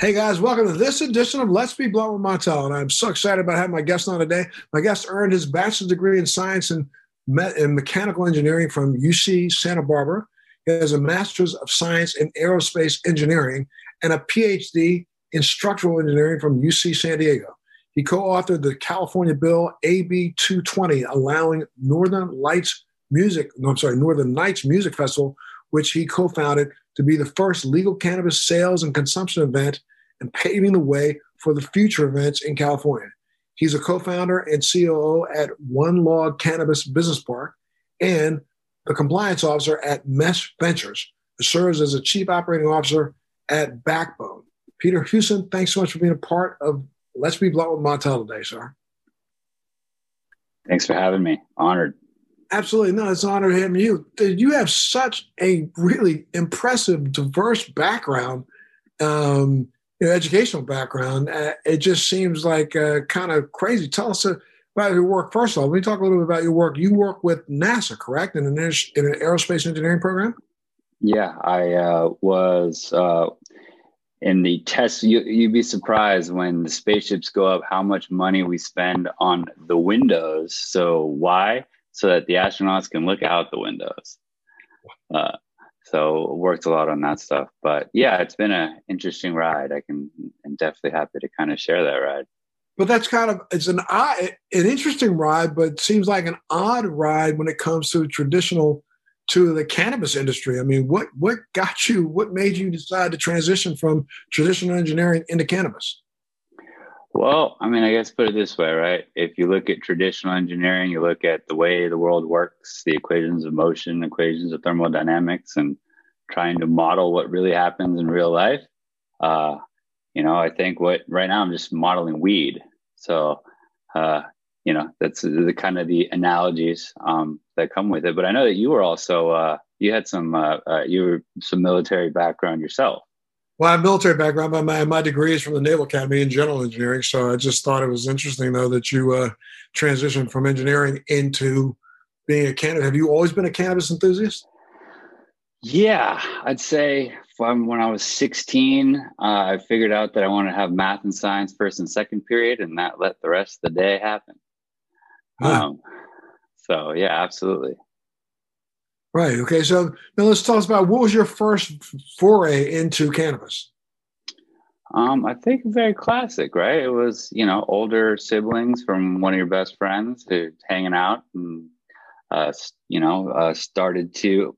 Hey guys, welcome to this edition of Let's Be Blunt with Montel. And I'm so excited about having my guest on today. My guest earned his bachelor's degree in science and in mechanical engineering from UC Santa Barbara. He has a master's of science in aerospace engineering and a PhD in structural engineering from UC San Diego. He co-authored the California Bill AB 220, allowing Northern Lights Music, no, I'm sorry, Northern Nights Music Festival, which he co-founded to be the first legal cannabis sales and consumption event and paving the way for the future events in California. He's a co founder and COO at One Log Cannabis Business Park and the compliance officer at Mesh Ventures, who serves as a chief operating officer at Backbone. Peter Huson, thanks so much for being a part of Let's Be Blunt with Montel today, sir. Thanks for having me. Honored. Absolutely. No, it's an honor having you. You have such a really impressive, diverse background. Um, you know, educational background, uh, it just seems like uh, kind of crazy. Tell us about your work. First of all, let me talk a little bit about your work. You work with NASA, correct, in an, in an aerospace engineering program? Yeah, I uh, was uh, in the test. You, you'd be surprised when the spaceships go up how much money we spend on the windows. So, why? So that the astronauts can look out the windows. Uh, so worked a lot on that stuff but yeah it's been an interesting ride i can i'm definitely happy to kind of share that ride but that's kind of it's an odd an interesting ride but seems like an odd ride when it comes to traditional to the cannabis industry i mean what what got you what made you decide to transition from traditional engineering into cannabis well, I mean, I guess put it this way, right? If you look at traditional engineering, you look at the way the world works, the equations of motion, equations of thermodynamics, and trying to model what really happens in real life. Uh, you know, I think what right now I'm just modeling weed. So, uh, you know, that's the kind of the analogies um, that come with it. But I know that you were also uh, you had some uh, uh, you were some military background yourself. Well, I have military background, but my, my degree is from the Naval Academy in general engineering. So I just thought it was interesting, though, that you uh, transitioned from engineering into being a cannabis. Have you always been a cannabis enthusiast? Yeah, I'd say from when I was 16, uh, I figured out that I wanted to have math and science first and second period, and that let the rest of the day happen. Um, so, yeah, absolutely. Right. Okay. So now let's talk about what was your first foray into cannabis? Um, I think very classic, right? It was, you know, older siblings from one of your best friends who hanging out and, uh, you know, uh, started to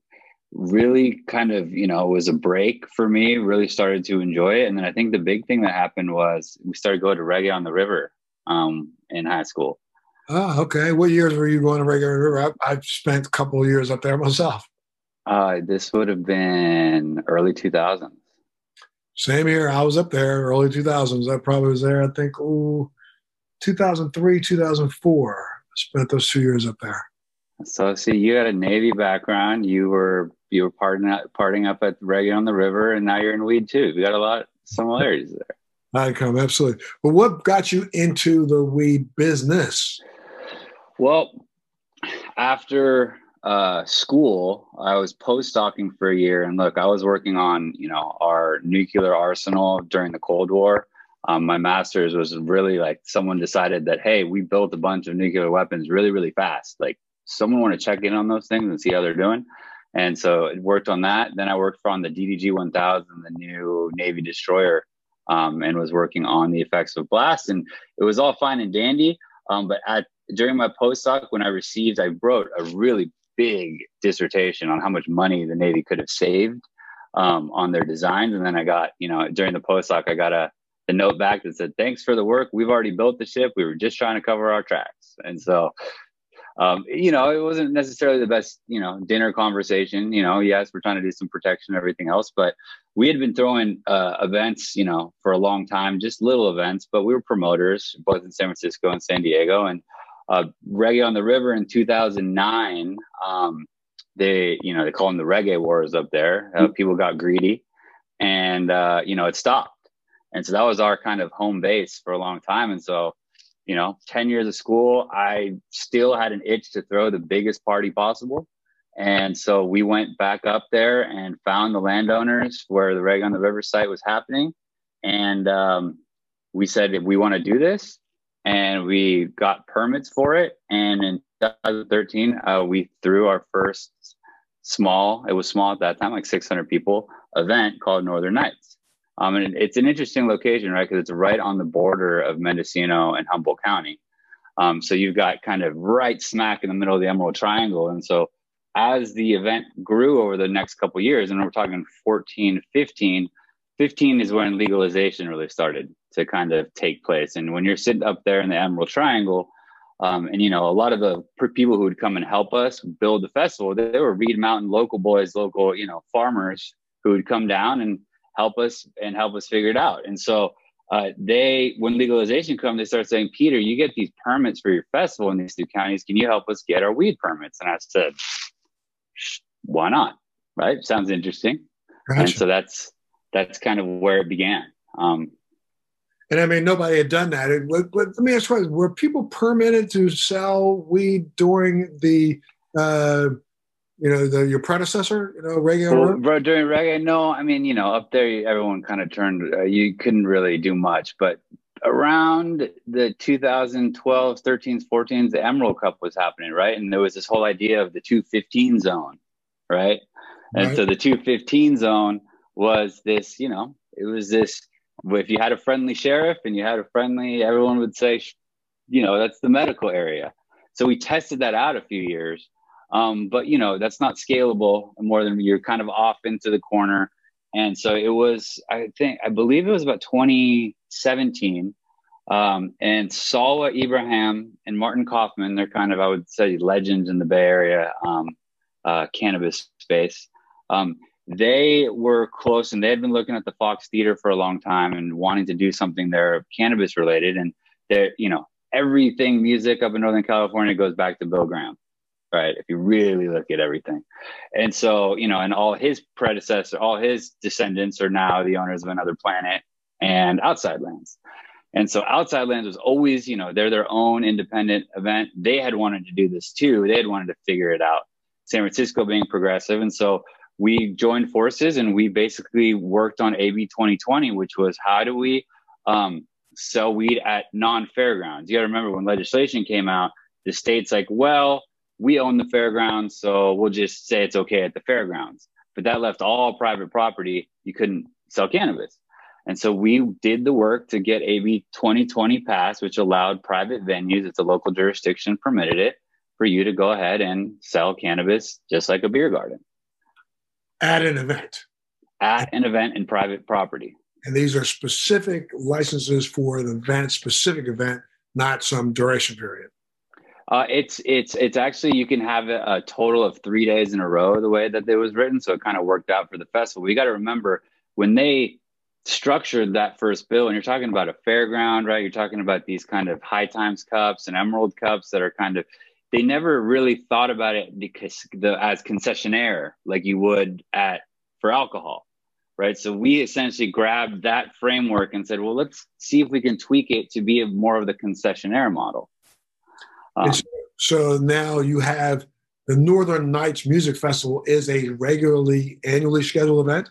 really kind of, you know, was a break for me, really started to enjoy it. And then I think the big thing that happened was we started going to reggae on the river um, in high school. Oh, okay. What years were you going to Reggae River? I, have spent a couple of years up there myself. Uh, this would have been early 2000s. Same here. I was up there early 2000s. I probably was there, I think, ooh, 2003, 2004. I spent those two years up there. So, see, you had a Navy background. You were you were parting up, parting up at Reggae on the River, and now you're in weed too. We got a lot of similarities there. I come absolutely. But what got you into the weed business? Well, after uh, school, I was postdocing for a year, and look, I was working on you know our nuclear arsenal during the Cold War. Um, my master's was really like someone decided that hey, we built a bunch of nuclear weapons really, really fast. Like someone want to check in on those things and see how they're doing. And so it worked on that. Then I worked on the DDG 1000, the new Navy destroyer, um, and was working on the effects of blast. And it was all fine and dandy. Um, but at during my postdoc, when I received, I wrote a really big dissertation on how much money the Navy could have saved um, on their designs. And then I got, you know, during the postdoc, I got a the note back that said, "Thanks for the work. We've already built the ship. We were just trying to cover our tracks." And so um, you know, it wasn't necessarily the best, you know, dinner conversation. You know, yes, we're trying to do some protection and everything else, but we had been throwing uh, events, you know, for a long time, just little events, but we were promoters both in San Francisco and San Diego. And uh, Reggae on the River in 2009, um, they, you know, they call them the Reggae Wars up there. Uh, mm-hmm. people got greedy, and uh, you know, it stopped. And so that was our kind of home base for a long time. And so you know, 10 years of school, I still had an itch to throw the biggest party possible. And so we went back up there and found the landowners where the Reggae on the River site was happening. And um, we said, if we want to do this, and we got permits for it. And in 2013, uh, we threw our first small, it was small at that time, like 600 people event called Northern Nights. Um, and it's an interesting location, right? Because it's right on the border of Mendocino and Humboldt County. Um, so you've got kind of right smack in the middle of the Emerald Triangle. And so as the event grew over the next couple years, and we're talking 14, 15, 15 is when legalization really started to kind of take place. And when you're sitting up there in the Emerald Triangle, um, and you know, a lot of the people who would come and help us build the festival, they were Reed Mountain local boys, local, you know, farmers who would come down and help us and help us figure it out. And so uh, they, when legalization comes, they start saying, Peter, you get these permits for your festival in these two counties. Can you help us get our weed permits? And I said, why not? Right? Sounds interesting. Gotcha. And so that's that's kind of where it began. Um, and I mean, nobody had done that. It, let, let, me ask you: Were people permitted to sell weed during the, uh, you know, the your predecessor, you know, reggae? Well, during reggae, no. I mean, you know, up there, everyone kind of turned. Uh, you couldn't really do much, but around the 2012, 13s, 14s, the Emerald Cup was happening, right? And there was this whole idea of the 215 zone, right? And right. so the 215 zone was this, you know, it was this if you had a friendly sheriff and you had a friendly, everyone would say, you know, that's the medical area. So we tested that out a few years. Um, but you know, that's not scalable more than you're kind of off into the corner. And so it was, I think, I believe it was about 2017. Um, and Salwa Ibrahim and Martin Kaufman, they're kind of, I would say, legends in the Bay Area um, uh, cannabis space. Um, they were close and they had been looking at the Fox Theater for a long time and wanting to do something there cannabis related. And they're, you know, everything music up in Northern California goes back to Bill Graham, right? If you really look at everything. And so, you know, and all his predecessors, all his descendants are now the owners of another planet and outside lands. And so outside lands was always, you know, they're their own independent event. They had wanted to do this too. They had wanted to figure it out. San Francisco being progressive. And so we joined forces and we basically worked on AB 2020, which was how do we um, sell weed at non fairgrounds? You got to remember when legislation came out, the state's like, well, we own the fairgrounds, so we'll just say it's okay at the fairgrounds. But that left all private property. You couldn't sell cannabis. And so we did the work to get AB 2020 passed, which allowed private venues, it's a local jurisdiction, permitted it for you to go ahead and sell cannabis just like a beer garden at an event. At an event in private property. And these are specific licenses for the event, specific event, not some duration period. Uh, it's it's it's actually you can have a, a, total of three days in a row the way that it was written, so it kind of worked out for the festival. We got to remember when they structured that first bill, and you're talking about a fairground, right? You're talking about these kind of high times cups and emerald cups that are kind of they never really thought about it because the as concessionaire like you would at for alcohol right? So we essentially grabbed that framework and said well let's see if we can tweak it to be a, more of the concessionaire model. Um, so now you have the northern nights music festival is a regularly annually scheduled event?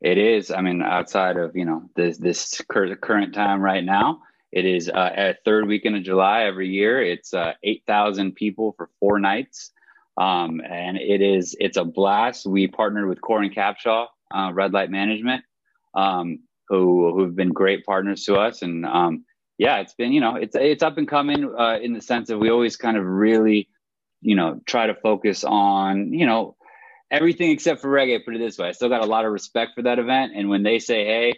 It is. I mean outside of you know this this current time right now it is uh, at third weekend of July every year. It's uh, eight thousand people for four nights, um, and it is it's a blast. We partnered with Coran Capshaw, uh, Red Light Management, um, who who've been great partners to us, and um, yeah, it's been you know it's it's up and coming uh, in the sense that we always kind of really you know try to focus on you know everything except for reggae. Put it this way, I still got a lot of respect for that event, and when they say, hey,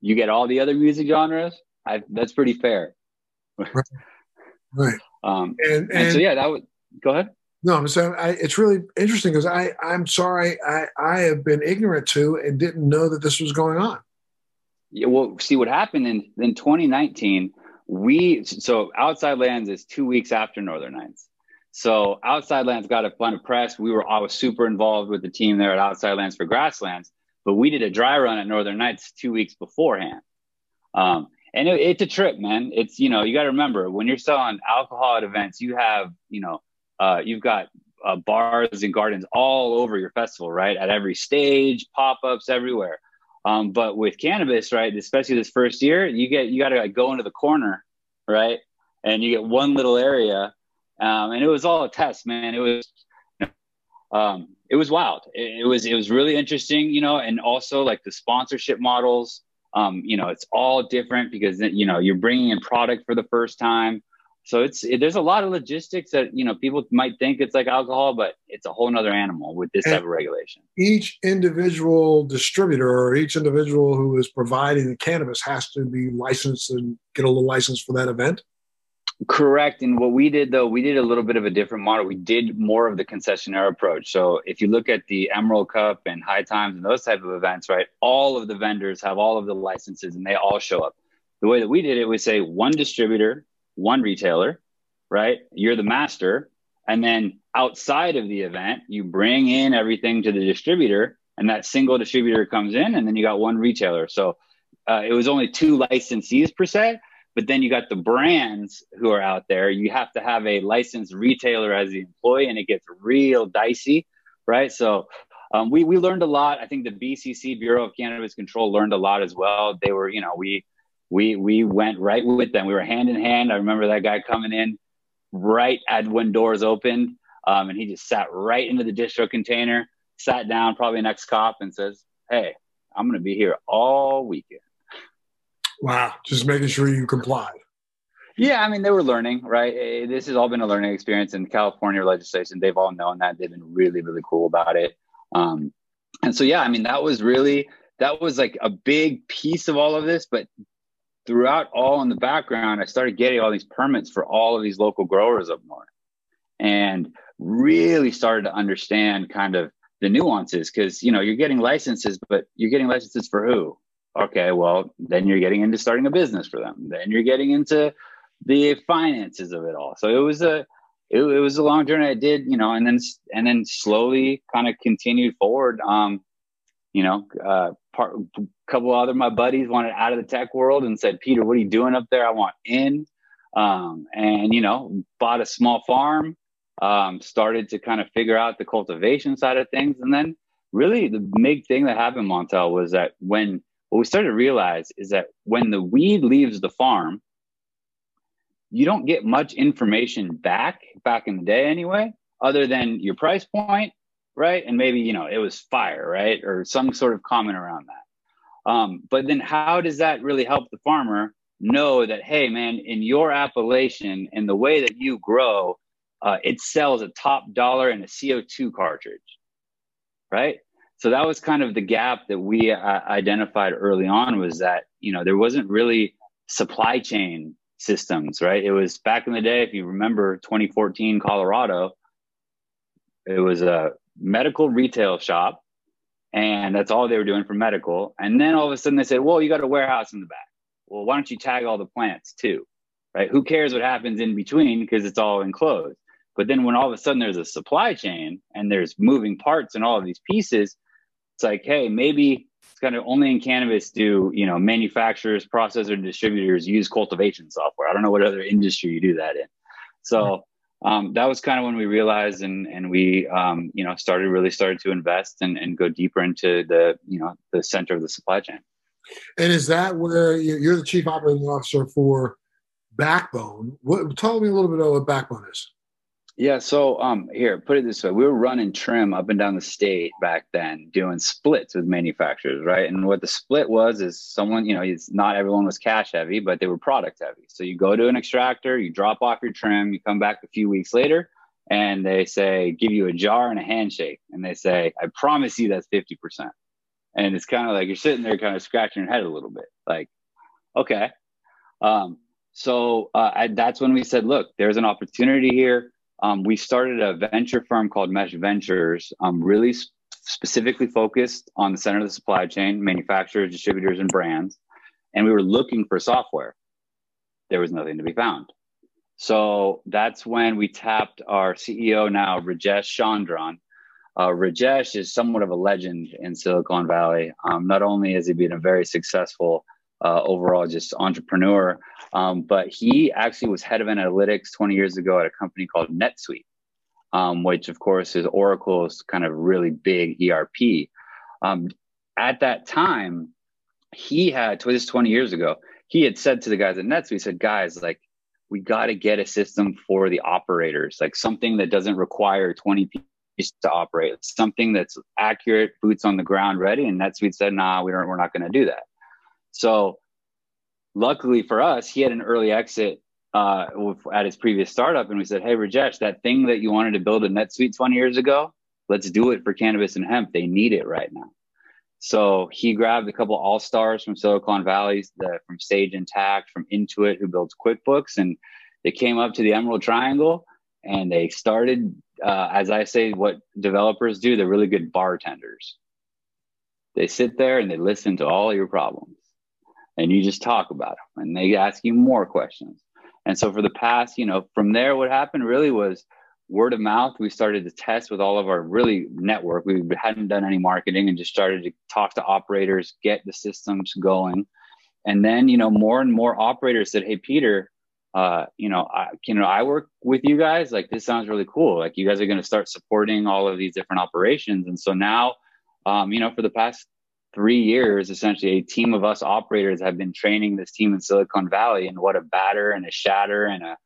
you get all the other music genres I, that's pretty fair. Right. right. Um, and, and, and, so yeah, that would go ahead. No, so I, it's really interesting because I I'm sorry I I have been ignorant to and didn't know that this was going on. Yeah, well, see what happened in in 2019. We so Outside Lands is two weeks after Northern Nights. So Outside Lands got a ton of press. We were I was super involved with the team there at Outside Lands for Grasslands, but we did a dry run at Northern Nights two weeks beforehand. Um, and it, it's a trip, man. It's you know you got to remember when you're selling alcohol at events, you have you know uh, you've got uh, bars and gardens all over your festival, right? At every stage, pop ups everywhere. Um, but with cannabis, right, especially this first year, you get you got to like, go into the corner, right, and you get one little area, um, and it was all a test, man. It was, um, it was wild. It, it, was it was really interesting, you know, and also like the sponsorship models. Um, you know, it's all different because you know you're bringing in product for the first time. So it's it, there's a lot of logistics that you know people might think it's like alcohol, but it's a whole nother animal with this and type of regulation. Each individual distributor or each individual who is providing the cannabis has to be licensed and get a little license for that event. Correct. And what we did though, we did a little bit of a different model. We did more of the concessionaire approach. So if you look at the Emerald Cup and High Times and those type of events, right, all of the vendors have all of the licenses and they all show up. The way that we did it was say one distributor one retailer, right? You're the master. And then outside of the event, you bring in everything to the distributor, and that single distributor comes in, and then you got one retailer. So uh, it was only two licensees per se, but then you got the brands who are out there. You have to have a licensed retailer as the employee, and it gets real dicey, right? So um, we we learned a lot. I think the BCC Bureau of Cannabis Control learned a lot as well. They were, you know, we we we went right with them. We were hand in hand. I remember that guy coming in right at when doors opened, um, and he just sat right into the distro container, sat down, probably next cop, and says, "Hey, I'm going to be here all weekend." Wow, just making sure you complied. Yeah, I mean, they were learning, right? Eh, this has all been a learning experience in California legislation. They've all known that. They've been really, really cool about it. Um, and so, yeah, I mean, that was really that was like a big piece of all of this. But throughout all in the background, I started getting all these permits for all of these local growers up north and really started to understand kind of the nuances because, you know, you're getting licenses, but you're getting licenses for who? Okay, well, then you're getting into starting a business for them. Then you're getting into the finances of it all. So it was a, it, it was a long journey. I did, you know, and then, and then slowly kind of continued forward. Um, you know, uh, part, a couple other my buddies wanted out of the tech world and said, Peter, what are you doing up there? I want in. Um, and, you know, bought a small farm, um, started to kind of figure out the cultivation side of things. And then really the big thing that happened, Montel, was that when what we started to realize is that when the weed leaves the farm, you don't get much information back, back in the day anyway, other than your price point right? And maybe, you know, it was fire, right? Or some sort of comment around that. Um, but then how does that really help the farmer know that, hey, man, in your appellation and the way that you grow, uh, it sells a top dollar in a CO2 cartridge, right? So that was kind of the gap that we uh, identified early on was that, you know, there wasn't really supply chain systems, right? It was back in the day, if you remember 2014 Colorado, it was a medical retail shop, and that's all they were doing for medical. And then all of a sudden they said, "Well, you got a warehouse in the back. Well, why don't you tag all the plants too?" Right? Who cares what happens in between because it's all enclosed. But then when all of a sudden there's a supply chain and there's moving parts and all of these pieces, it's like, hey, maybe it's kind of only in cannabis do you know manufacturers, processors, distributors use cultivation software. I don't know what other industry you do that in. So um, that was kind of when we realized and and we um, you know started really started to invest and, and go deeper into the you know the center of the supply chain. And is that where you're the chief operating officer for Backbone? What, tell me a little bit about what Backbone is. Yeah, so um, here, put it this way: we were running trim up and down the state back then, doing splits with manufacturers, right? And what the split was is someone, you know, it's not everyone was cash heavy, but they were product heavy. So you go to an extractor, you drop off your trim, you come back a few weeks later, and they say, give you a jar and a handshake, and they say, I promise you that's fifty percent. And it's kind of like you're sitting there, kind of scratching your head a little bit, like, okay. Um, so uh, I, that's when we said, look, there's an opportunity here um, we started a venture firm called Mesh Ventures, um, really sp- specifically focused on the center of the supply chain, manufacturers, distributors, and brands. And we were looking for software. There was nothing to be found. So that's when we tapped our CEO now, Rajesh Chandran. Uh, Rajesh is somewhat of a legend in Silicon Valley. Um, not only has he been a very successful uh, overall just entrepreneur. Um, but he actually was head of analytics 20 years ago at a company called NetSuite, um, which of course is Oracle's kind of really big ERP. Um, at that time, he had, this 20 years ago, he had said to the guys at NetSuite, he said, guys, like, we got to get a system for the operators, like something that doesn't require 20 people to operate, something that's accurate, boots on the ground, ready. And NetSuite said, nah, we don't, we're not going to do that. So luckily for us, he had an early exit uh, at his previous startup. And we said, Hey, Rajesh, that thing that you wanted to build a NetSuite 20 years ago, let's do it for cannabis and hemp. They need it right now. So he grabbed a couple all stars from Silicon Valley, the, from Sage Intacct, from Intuit, who builds QuickBooks, and they came up to the Emerald Triangle and they started, uh, as I say, what developers do. They're really good bartenders. They sit there and they listen to all your problems and you just talk about them and they ask you more questions. And so for the past, you know, from there, what happened really was word of mouth. We started to test with all of our really network. We hadn't done any marketing and just started to talk to operators, get the systems going. And then, you know, more and more operators said, Hey, Peter, uh, you know, I, you know, I work with you guys. Like, this sounds really cool. Like, you guys are going to start supporting all of these different operations. And so now, um, you know, for the past three years, essentially, a team of us operators have been training this team in Silicon Valley and what a batter and a shatter and a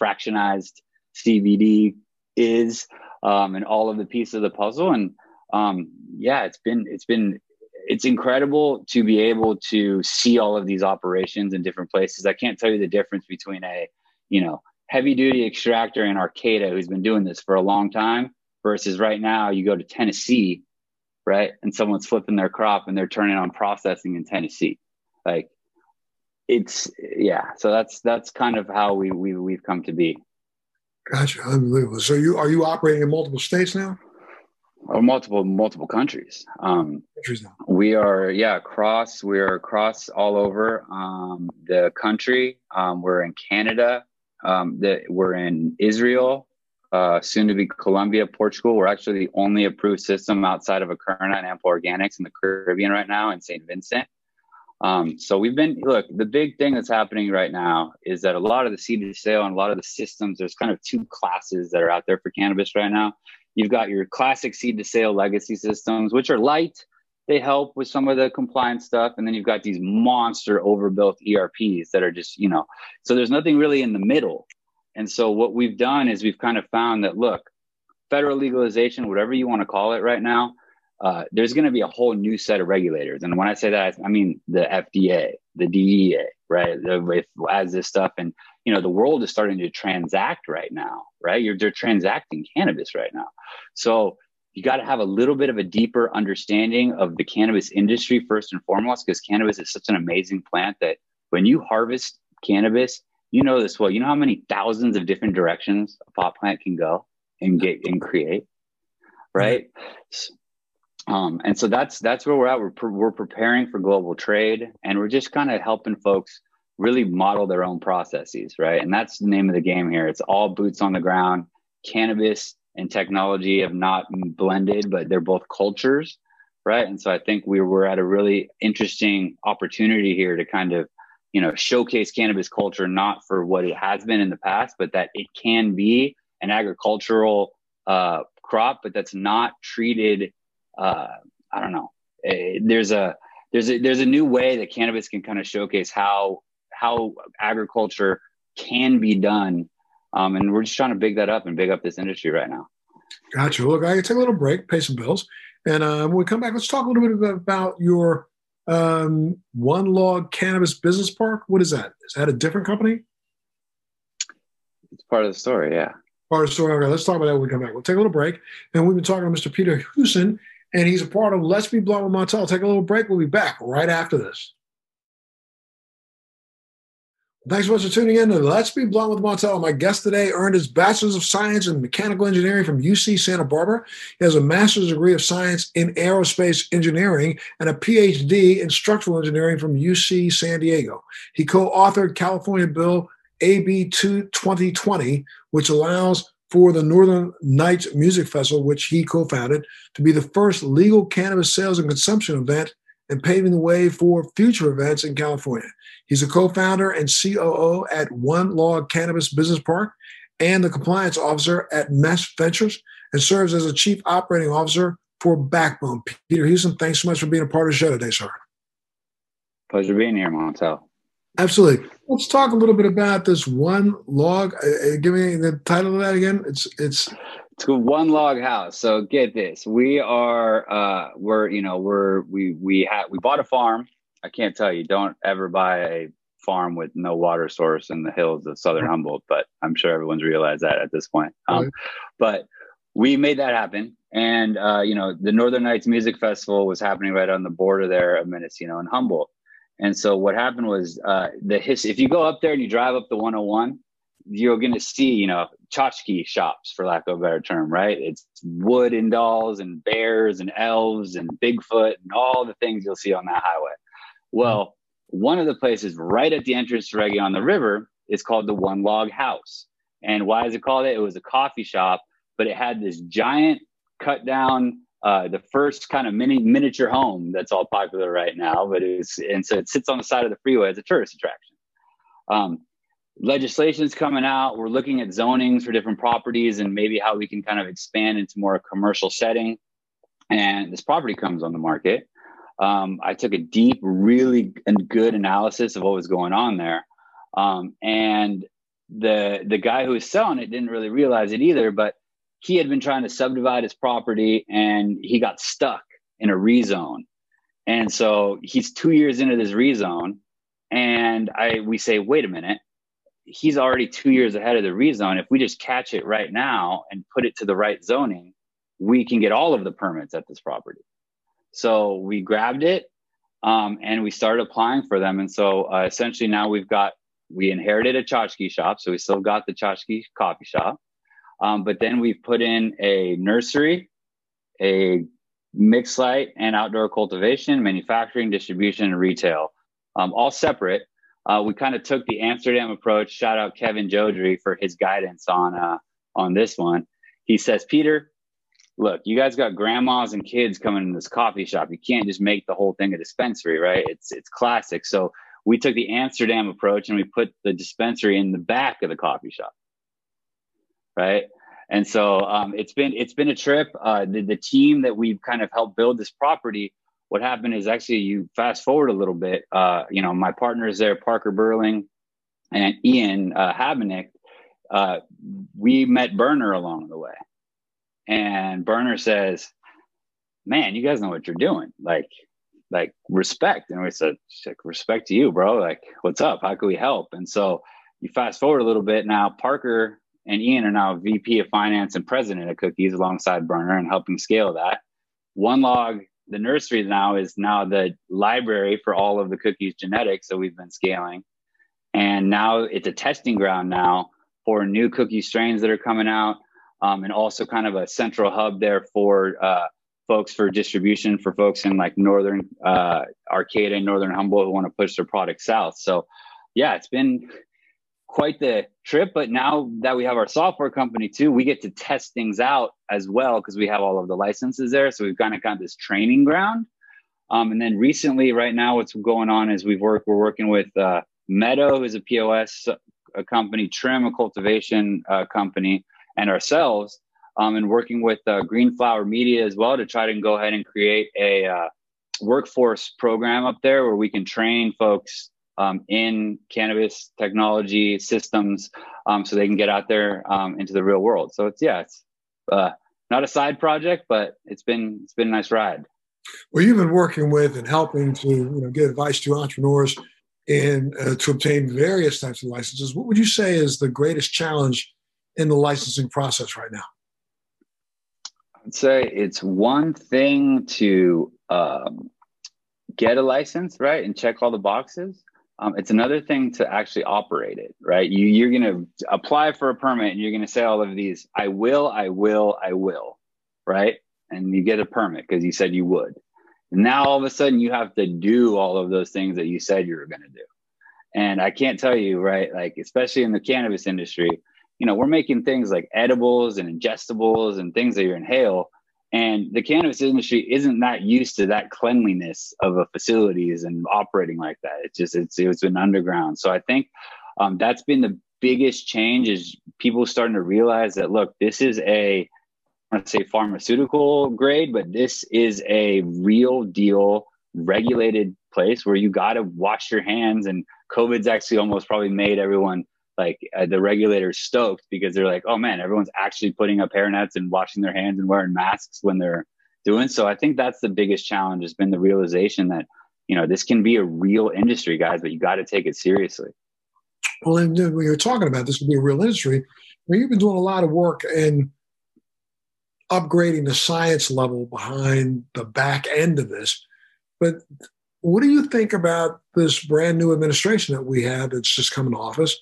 fractionized CBD is, um, and all of the pieces of the puzzle. And um, yeah, it's been it's been it's incredible to be able to see all of these operations in different places. I can't tell you the difference between a you know heavy duty extractor in Arcata who's been doing this for a long time versus right now you go to Tennessee right? And someone's flipping their crop and they're turning on processing in Tennessee. Like it's yeah. So that's that's kind of how we we we've come to be. Gotcha, unbelievable. So you are you operating in multiple states now? Or multiple multiple countries. Um, countries now. We are yeah across. We are across all over um, the country. Um, we're in Canada. Um, the, we're in Israel uh, soon to be Colombia, Portugal. We're actually the only approved system outside of Akerna and Ample Organics in the Caribbean right now in St. Vincent. Um, so we've been, look, the big thing that's happening right now is that a lot of the seed to sale and a lot of the systems, there's kind of two classes that are out there for cannabis right now. You've got your classic seed to sale legacy systems, which are light. They help with some of the compliance stuff. And then you've got these monster overbuilt ERPs that are just, you know, so there's nothing really in the middle. And so what we've done is we've kind of found that look, federal legalization, whatever you want to call it right now, uh, there's going to be a whole new set of regulators. And when I say that, I mean the FDA, the DEA, right? With, as this stuff, and you know, the world is starting to transact right now, right? You're they're transacting cannabis right now, so you got to have a little bit of a deeper understanding of the cannabis industry first and foremost, because cannabis is such an amazing plant that when you harvest cannabis, you know this well. You know how many thousands of different directions a pot plant can go and get and create, right? Um, and so that's that's where we're at. We're pre- we're preparing for global trade, and we're just kind of helping folks really model their own processes, right? And that's the name of the game here. It's all boots on the ground. Cannabis and technology have not blended, but they're both cultures, right? And so I think we were at a really interesting opportunity here to kind of you know showcase cannabis culture not for what it has been in the past but that it can be an agricultural uh, crop but that's not treated uh, i don't know. Eh, there's a there's a there's a new way that cannabis can kind of showcase how how agriculture can be done. Um, and we're just trying to big that up and big up this industry right now. Gotcha. Look i can take a little break pay some bills and uh, when we come back let's talk a little bit about your um, One Log Cannabis Business Park. What is that? Is that a different company? It's part of the story, yeah. Part of the story. Okay, let's talk about that when we come back. We'll take a little break. And we've been talking to Mr. Peter Huson, and he's a part of Let's Be Blunt with Montel. Take a little break. We'll be back right after this. Thanks so much for tuning in to Let's Be Blunt with Montel. My guest today earned his Bachelor's of Science in Mechanical Engineering from UC Santa Barbara. He has a Master's degree of Science in Aerospace Engineering and a PhD in Structural Engineering from UC San Diego. He co authored California Bill AB 2020, which allows for the Northern Nights Music Festival, which he co founded, to be the first legal cannabis sales and consumption event and paving the way for future events in California. He's a co founder and COO at One Log Cannabis Business Park and the compliance officer at Mesh Ventures and serves as a chief operating officer for Backbone. Peter Huson, thanks so much for being a part of the show today, sir. Pleasure being here, Montel. Absolutely. Let's talk a little bit about this one log. Uh, uh give me the title of that again. It's it's it's one log house. So get this: we are uh, we're you know we're we we had we bought a farm. I can't tell you. Don't ever buy a farm with no water source in the hills of southern Humboldt. But I'm sure everyone's realized that at this point. Um, right. But we made that happen. And uh, you know, the Northern Nights Music Festival was happening right on the border there of Mendocino and Humboldt. And so what happened was uh, the his, if you go up there and you drive up the 101, you're going to see, you know, tchotchke shops, for lack of a better term, right? It's wood and dolls and bears and elves and Bigfoot and all the things you'll see on that highway. Well, one of the places right at the entrance to Reggae on the River is called the One Log House. And why is it called it? It was a coffee shop, but it had this giant cut down uh, the first kind of mini miniature home that's all popular right now. But it's and so it sits on the side of the freeway as a tourist attraction. Um, legislation's coming out. We're looking at zonings for different properties and maybe how we can kind of expand into more a commercial setting. And this property comes on the market. Um, I took a deep, really and good analysis of what was going on there. Um, and the the guy who was selling it didn't really realize it either, but he had been trying to subdivide his property and he got stuck in a rezone. And so he's two years into this rezone. And I we say, wait a minute, he's already two years ahead of the rezone. If we just catch it right now and put it to the right zoning, we can get all of the permits at this property. So we grabbed it um, and we started applying for them. And so uh, essentially now we've got, we inherited a tchotchke shop. So we still got the tchotchke coffee shop. Um, but then we've put in a nursery, a mixed light and outdoor cultivation, manufacturing, distribution, and retail, um, all separate. Uh, we kind of took the Amsterdam approach. Shout out Kevin Jodrey for his guidance on uh, on this one. He says, Peter, look, you guys got grandmas and kids coming in this coffee shop. You can't just make the whole thing a dispensary, right? It's it's classic. So we took the Amsterdam approach and we put the dispensary in the back of the coffee shop right? And so um, it's been it's been a trip. Uh, the, the team that we've kind of helped build this property. What happened is actually you fast forward a little bit. Uh, you know, my partners there, Parker Burling and Ian uh, Habenick, uh, we met Berner along the way, and Berner says, "Man, you guys know what you're doing. Like, like respect." And we said, "Respect to you, bro. Like, what's up? How can we help?" And so you fast forward a little bit now. Parker and Ian are now VP of Finance and President of Cookies alongside Berner and helping scale that. One Log, the nursery now is now the library for all of the cookies genetics that we've been scaling. And now it's a testing ground now for new cookie strains that are coming out, um, and also kind of a central hub there for uh, folks for distribution for folks in like northern uh, Arcata and northern Humboldt who want to push their product south. So, yeah, it's been quite the trip. But now that we have our software company too, we get to test things out as well because we have all of the licenses there. So we've kind of got this training ground. Um, and then recently, right now, what's going on is we've worked. We're working with uh, Meadow, who's a POS a company, Trym, a cultivation uh, company, and ourselves, um, and working with uh, Green Flower Media as well to try to go ahead and create a uh, workforce program up there where we can train folks um, in cannabis technology systems um, so they can get out there um, into the real world. So it's yeah, it's uh, not a side project, but it's been it's been a nice ride. Well, you've been working with and helping to you know give advice to entrepreneurs and uh, to obtain various types of licenses. What would you say is the greatest challenge in the licensing process right now? I'd say it's one thing to um, get a license, right, and check all the boxes. Um, it's another thing to actually operate it, right? You, you're going to apply for a permit and you're going to say all of these, I will, I will, I will, right? And you get a permit because you said you would. And now all of a sudden you have to do all of those things that you said you were going to do. And I can't tell you, right? Like, especially in the cannabis industry, you know, we're making things like edibles and ingestibles and things that you inhale. And the cannabis industry isn't that used to that cleanliness of a facilities and operating like that. It's just it's it's been underground. So I think um, that's been the biggest change is people starting to realize that look, this is a I want to say pharmaceutical grade, but this is a real deal regulated place where you got to wash your hands and COVID's actually almost probably made everyone like uh, the regulators stoked because they're like, oh man, everyone's actually putting up hair nets and washing their hands and wearing masks when they're doing. So I think that's the biggest challenge has been the realization that you know this can be a real industry, guys, but you got to take it seriously. Well, and uh, when you're talking about this will be a real industry, you've been doing a lot of work in upgrading the science level behind the back end of this. But what do you think about this brand new administration that we have that's just come into office,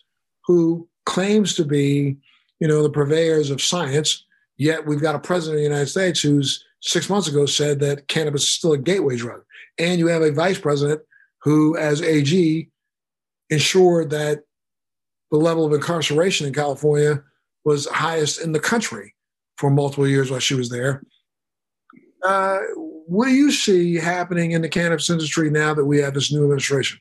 who claims to be, you know, the purveyors of science, yet we've got a president of the United States who's six months ago said that cannabis is still a gateway drug. And you have a vice president who, as AG, ensured that the level of incarceration in California was highest in the country for multiple years while she was there. Uh, what do you see happening in the cannabis industry now that we have this new administration?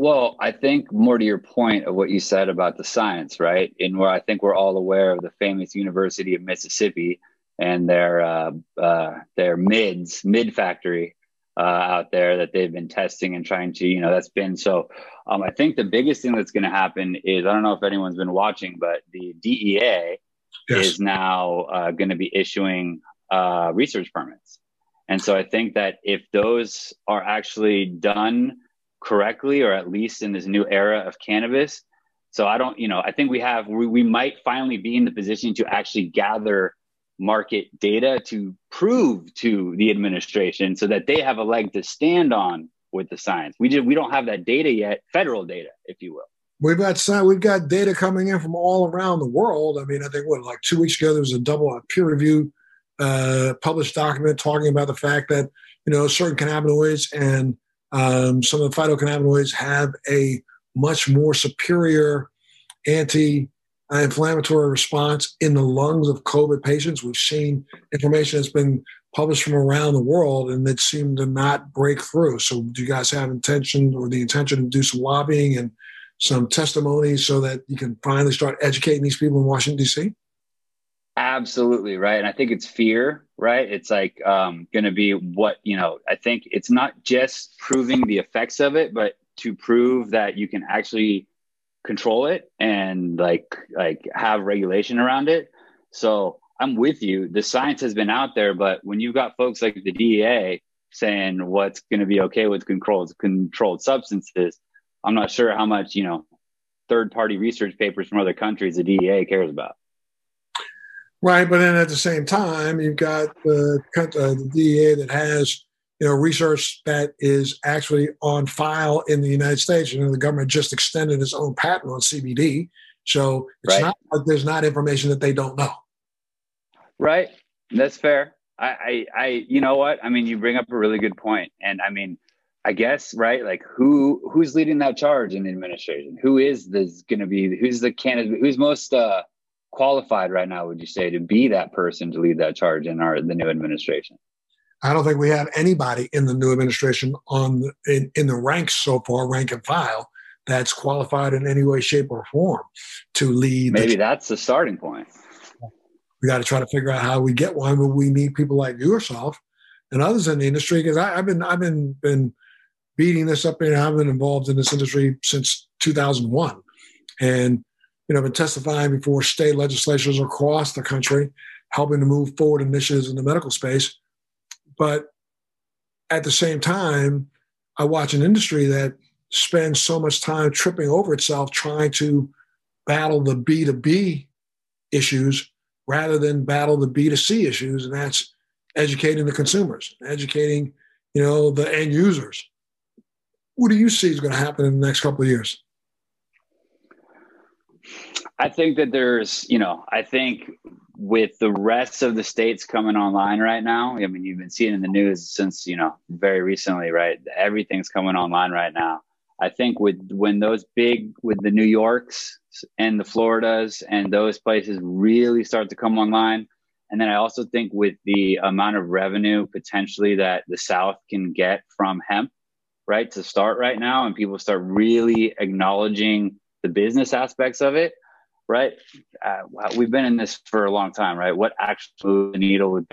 Well, I think more to your point of what you said about the science, right? And where I think we're all aware of the famous University of Mississippi and their uh, uh, their mids mid factory uh, out there that they've been testing and trying to, you know, that's been so. Um, I think the biggest thing that's going to happen is I don't know if anyone's been watching, but the DEA yes. is now uh, going to be issuing uh, research permits. And so I think that if those are actually done correctly, or at least in this new era of cannabis, so I don't, you know, I think we have, we, we might finally be in the position to actually gather market data to prove to the administration so that they have a leg to stand on with the science. We just, we don't have that data yet, federal data, if you will. We've got we've got data coming in from all around the world. I mean, I think what like two weeks ago there was a double peer review uh, published document talking about the fact that you know certain cannabinoids and um, some of the phytocannabinoids have a much more superior anti-inflammatory response in the lungs of COVID patients. We've seen information that's been published from around the world and that seemed to not break through. So, do you guys have intention or the intention to do some lobbying and some testimonies so that you can finally start educating these people in Washington D.C.? Absolutely right, and I think it's fear, right? It's like um, going to be what you know. I think it's not just proving the effects of it, but to prove that you can actually control it and like like have regulation around it. So I'm with you. The science has been out there, but when you've got folks like the DEA saying what's going to be okay with controlled controlled substances, I'm not sure how much you know third party research papers from other countries the DEA cares about. Right, but then at the same time, you've got the, uh, the DEA that has you know research that is actually on file in the United States. You know, the government just extended its own patent on CBD, so it's right. not like there's not information that they don't know. Right, that's fair. I, I, I, you know what? I mean, you bring up a really good point, and I mean, I guess right, like who who's leading that charge in the administration? Who is this going to be? Who's the candidate? Who's most uh, qualified right now, would you say, to be that person to lead that charge in our the new administration? I don't think we have anybody in the new administration on in, in the ranks so far, rank and file, that's qualified in any way, shape, or form to lead. Maybe the, that's the starting point. We got to try to figure out how we get one, but we need people like yourself and others in the industry because I've been I've been been beating this up and I've been involved in this industry since 2001, and you know, been testifying before state legislatures across the country, helping to move forward initiatives in the medical space. But at the same time, I watch an industry that spends so much time tripping over itself trying to battle the B2B issues rather than battle the B2C issues. And that's educating the consumers, educating, you know, the end users. What do you see is going to happen in the next couple of years? I think that there's, you know, I think with the rest of the states coming online right now, I mean, you've been seeing in the news since, you know, very recently, right? Everything's coming online right now. I think with when those big, with the New Yorks and the Floridas and those places really start to come online, And then I also think with the amount of revenue potentially that the South can get from hemp, right, to start right now, and people start really acknowledging the business aspects of it, right? Uh, we've been in this for a long time, right? What actually moves the needle would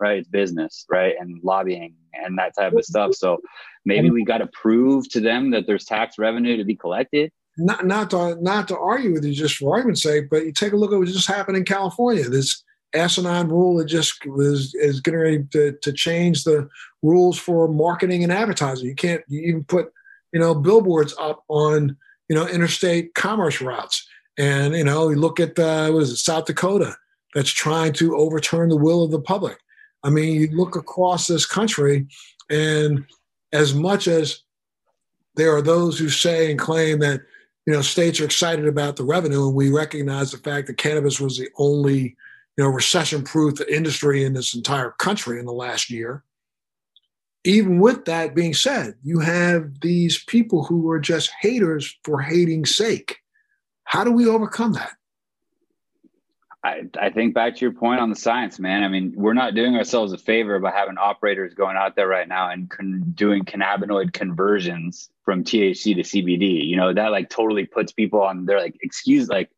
right? It's business, right? And lobbying and that type of stuff. So maybe we got to prove to them that there's tax revenue to be collected. Not not to not to argue with you just for argument's sake, but you take a look at what just happened in California. This asinine rule that just was is getting ready to, to change the rules for marketing and advertising. You can't you even put you know billboards up on you know interstate commerce routes. And you know, you look at is it, South Dakota, that's trying to overturn the will of the public. I mean, you look across this country, and as much as there are those who say and claim that you know states are excited about the revenue, and we recognize the fact that cannabis was the only you know recession-proof industry in this entire country in the last year. Even with that being said, you have these people who are just haters for hating's sake. How do we overcome that? I, I think back to your point on the science, man. I mean, we're not doing ourselves a favor by having operators going out there right now and con- doing cannabinoid conversions from THC to CBD. You know, that like totally puts people on. They're like, excuse, like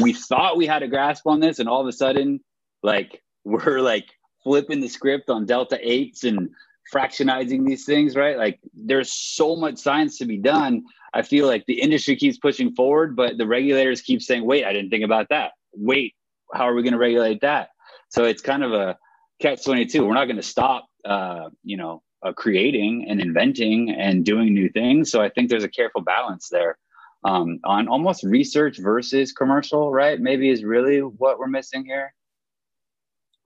we thought we had a grasp on this, and all of a sudden, like we're like flipping the script on delta eights and fractionizing these things, right? Like there's so much science to be done. I feel like the industry keeps pushing forward, but the regulators keep saying, wait, I didn't think about that. Wait, how are we going to regulate that? So it's kind of a catch 22. We're not going to stop, uh, you know, uh, creating and inventing and doing new things. So I think there's a careful balance there um, on almost research versus commercial, right? Maybe is really what we're missing here.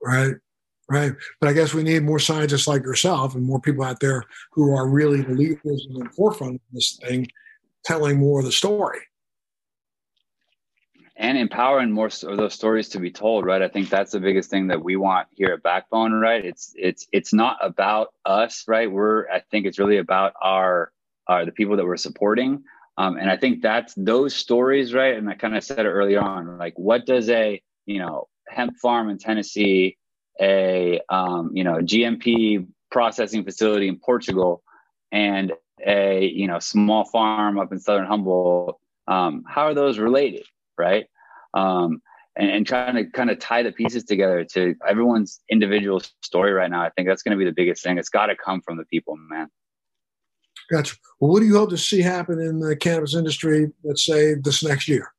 Right, right. But I guess we need more scientists like yourself and more people out there who are really the leaders in the forefront of this thing, telling more of the story. And empowering more of those stories to be told right? I think that's the biggest thing that we want here at backbone right? It's it's it's not about us right? We're i think it's really about our uh, the people that we're supporting. Um, and i think that's those stories right? And i kind of said it earlier on like what does a you know hemp farm in tennessee a um, you know gmp processing facility in portugal and a you know small farm up in southern humboldt um, how are those related right? Um, and, and trying to kind of tie the pieces together to everyone's individual story right now. I think that's going to be the biggest thing. It's got to come from the people, man. Gotcha. Well, what do you hope to see happen in the cannabis industry, let's say this next year?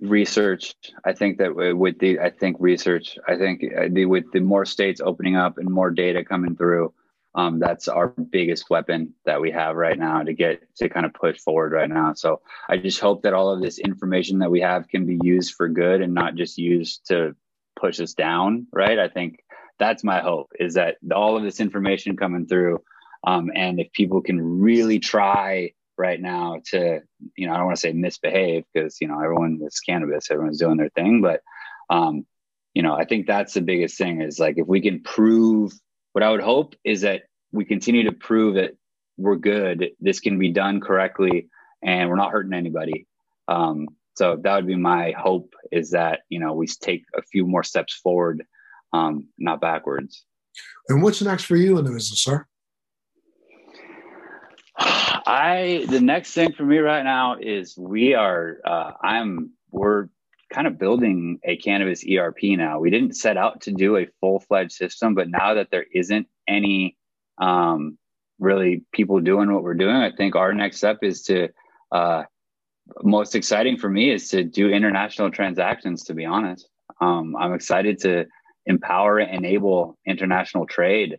Research. I think that with the, I think research, I think uh, the, with the more states opening up and more data coming through, um, that's our biggest weapon that we have right now to get to kind of push forward right now. So I just hope that all of this information that we have can be used for good and not just used to push us down. Right. I think that's my hope is that all of this information coming through. Um, and if people can really try right now to, you know, I don't want to say misbehave because, you know, everyone is cannabis, everyone's doing their thing, but, um, you know, I think that's the biggest thing is like if we can prove what I would hope is that we continue to prove that we're good. This can be done correctly, and we're not hurting anybody. Um, so that would be my hope is that you know we take a few more steps forward, um, not backwards. And what's next for you in the business, sir? I the next thing for me right now is we are uh, I'm we're kind of building a cannabis ERP now. We didn't set out to do a full fledged system, but now that there isn't any um, really people doing what we're doing, I think our next step is to, uh, most exciting for me is to do international transactions, to be honest. Um, I'm excited to empower and enable international trade.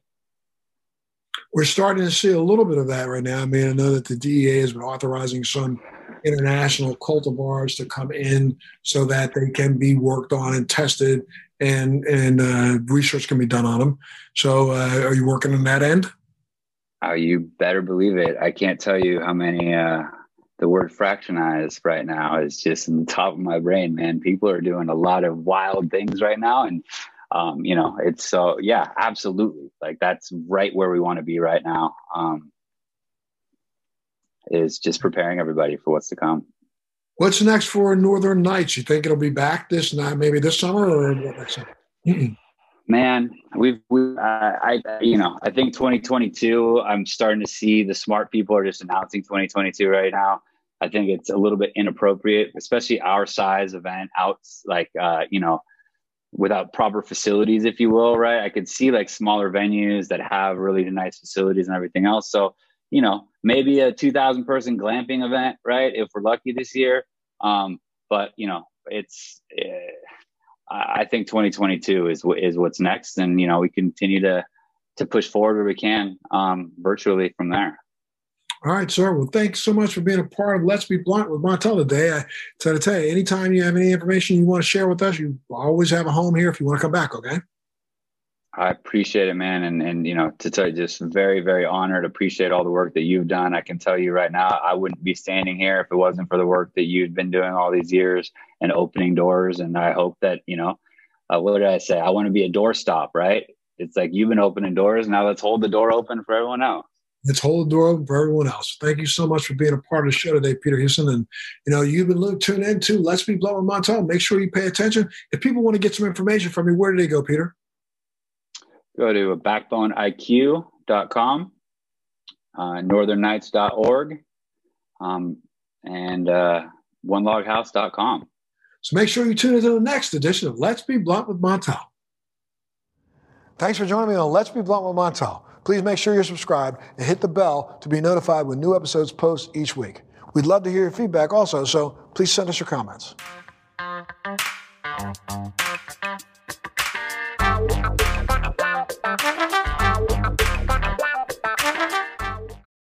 We're starting to see a little bit of that right now. I mean, I know that the DEA has been authorizing some international cultivars to come in so that they can be worked on and tested and and uh, research can be done on them. So, uh, are you working on that end? Oh, you better believe it. I can't tell you how many. Uh, the word fractionized right now is just in the top of my brain, man. People are doing a lot of wild things right now, and um, you know, it's so yeah, absolutely. Like that's right where we want to be right now. Um, is just preparing everybody for what's to come. What's next for Northern Nights? You think it'll be back this night, maybe this summer or what next summer? Man, we've we uh, I you know I think 2022. I'm starting to see the smart people are just announcing 2022 right now. I think it's a little bit inappropriate, especially our size event out like uh, you know without proper facilities, if you will, right? I could see like smaller venues that have really nice facilities and everything else. So, you know, maybe a 2000 person glamping event, right? If we're lucky this year. Um, but you know, it's, uh, I think 2022 is is what's next. And, you know, we continue to, to push forward where we can, um, virtually from there. All right, sir. Well, thanks so much for being a part of Let's Be Blunt with Montel today. I try to tell you, anytime you have any information you want to share with us, you always have a home here if you want to come back, okay? I appreciate it, man. And, and you know, to tell you, just very, very honored, appreciate all the work that you've done. I can tell you right now, I wouldn't be standing here if it wasn't for the work that you've been doing all these years and opening doors. And I hope that, you know, uh, what did I say? I want to be a doorstop, right? It's like you've been opening doors. Now let's hold the door open for everyone else let's hold the door open for everyone else. Thank you so much for being a part of the show today, Peter Huson. And you know, you've been tuned in to Let's Be Blunt with Montel. Make sure you pay attention. If people want to get some information from you, where do they go, Peter? Go to backboneiq.com, uh, northernnights.org, um, and uh, oneloghouse.com. So make sure you tune into the next edition of Let's Be Blunt with Montel. Thanks for joining me on Let's Be Blunt with Montel. Please make sure you're subscribed and hit the bell to be notified when new episodes post each week. We'd love to hear your feedback also, so please send us your comments.